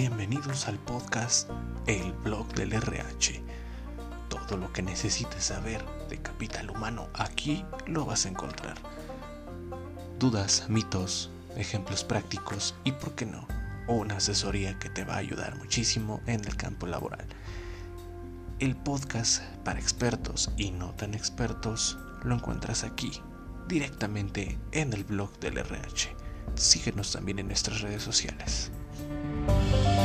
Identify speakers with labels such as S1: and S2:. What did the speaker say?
S1: bienvenidos al podcast El blog del RH. Todo lo que necesites saber de capital humano aquí lo vas a encontrar. Dudas, mitos, ejemplos prácticos y, por qué no, una asesoría que te va a ayudar muchísimo en el campo laboral. El podcast para expertos y no tan expertos lo encuentras aquí, directamente en el blog del RH. Síguenos también en nuestras redes sociales. Música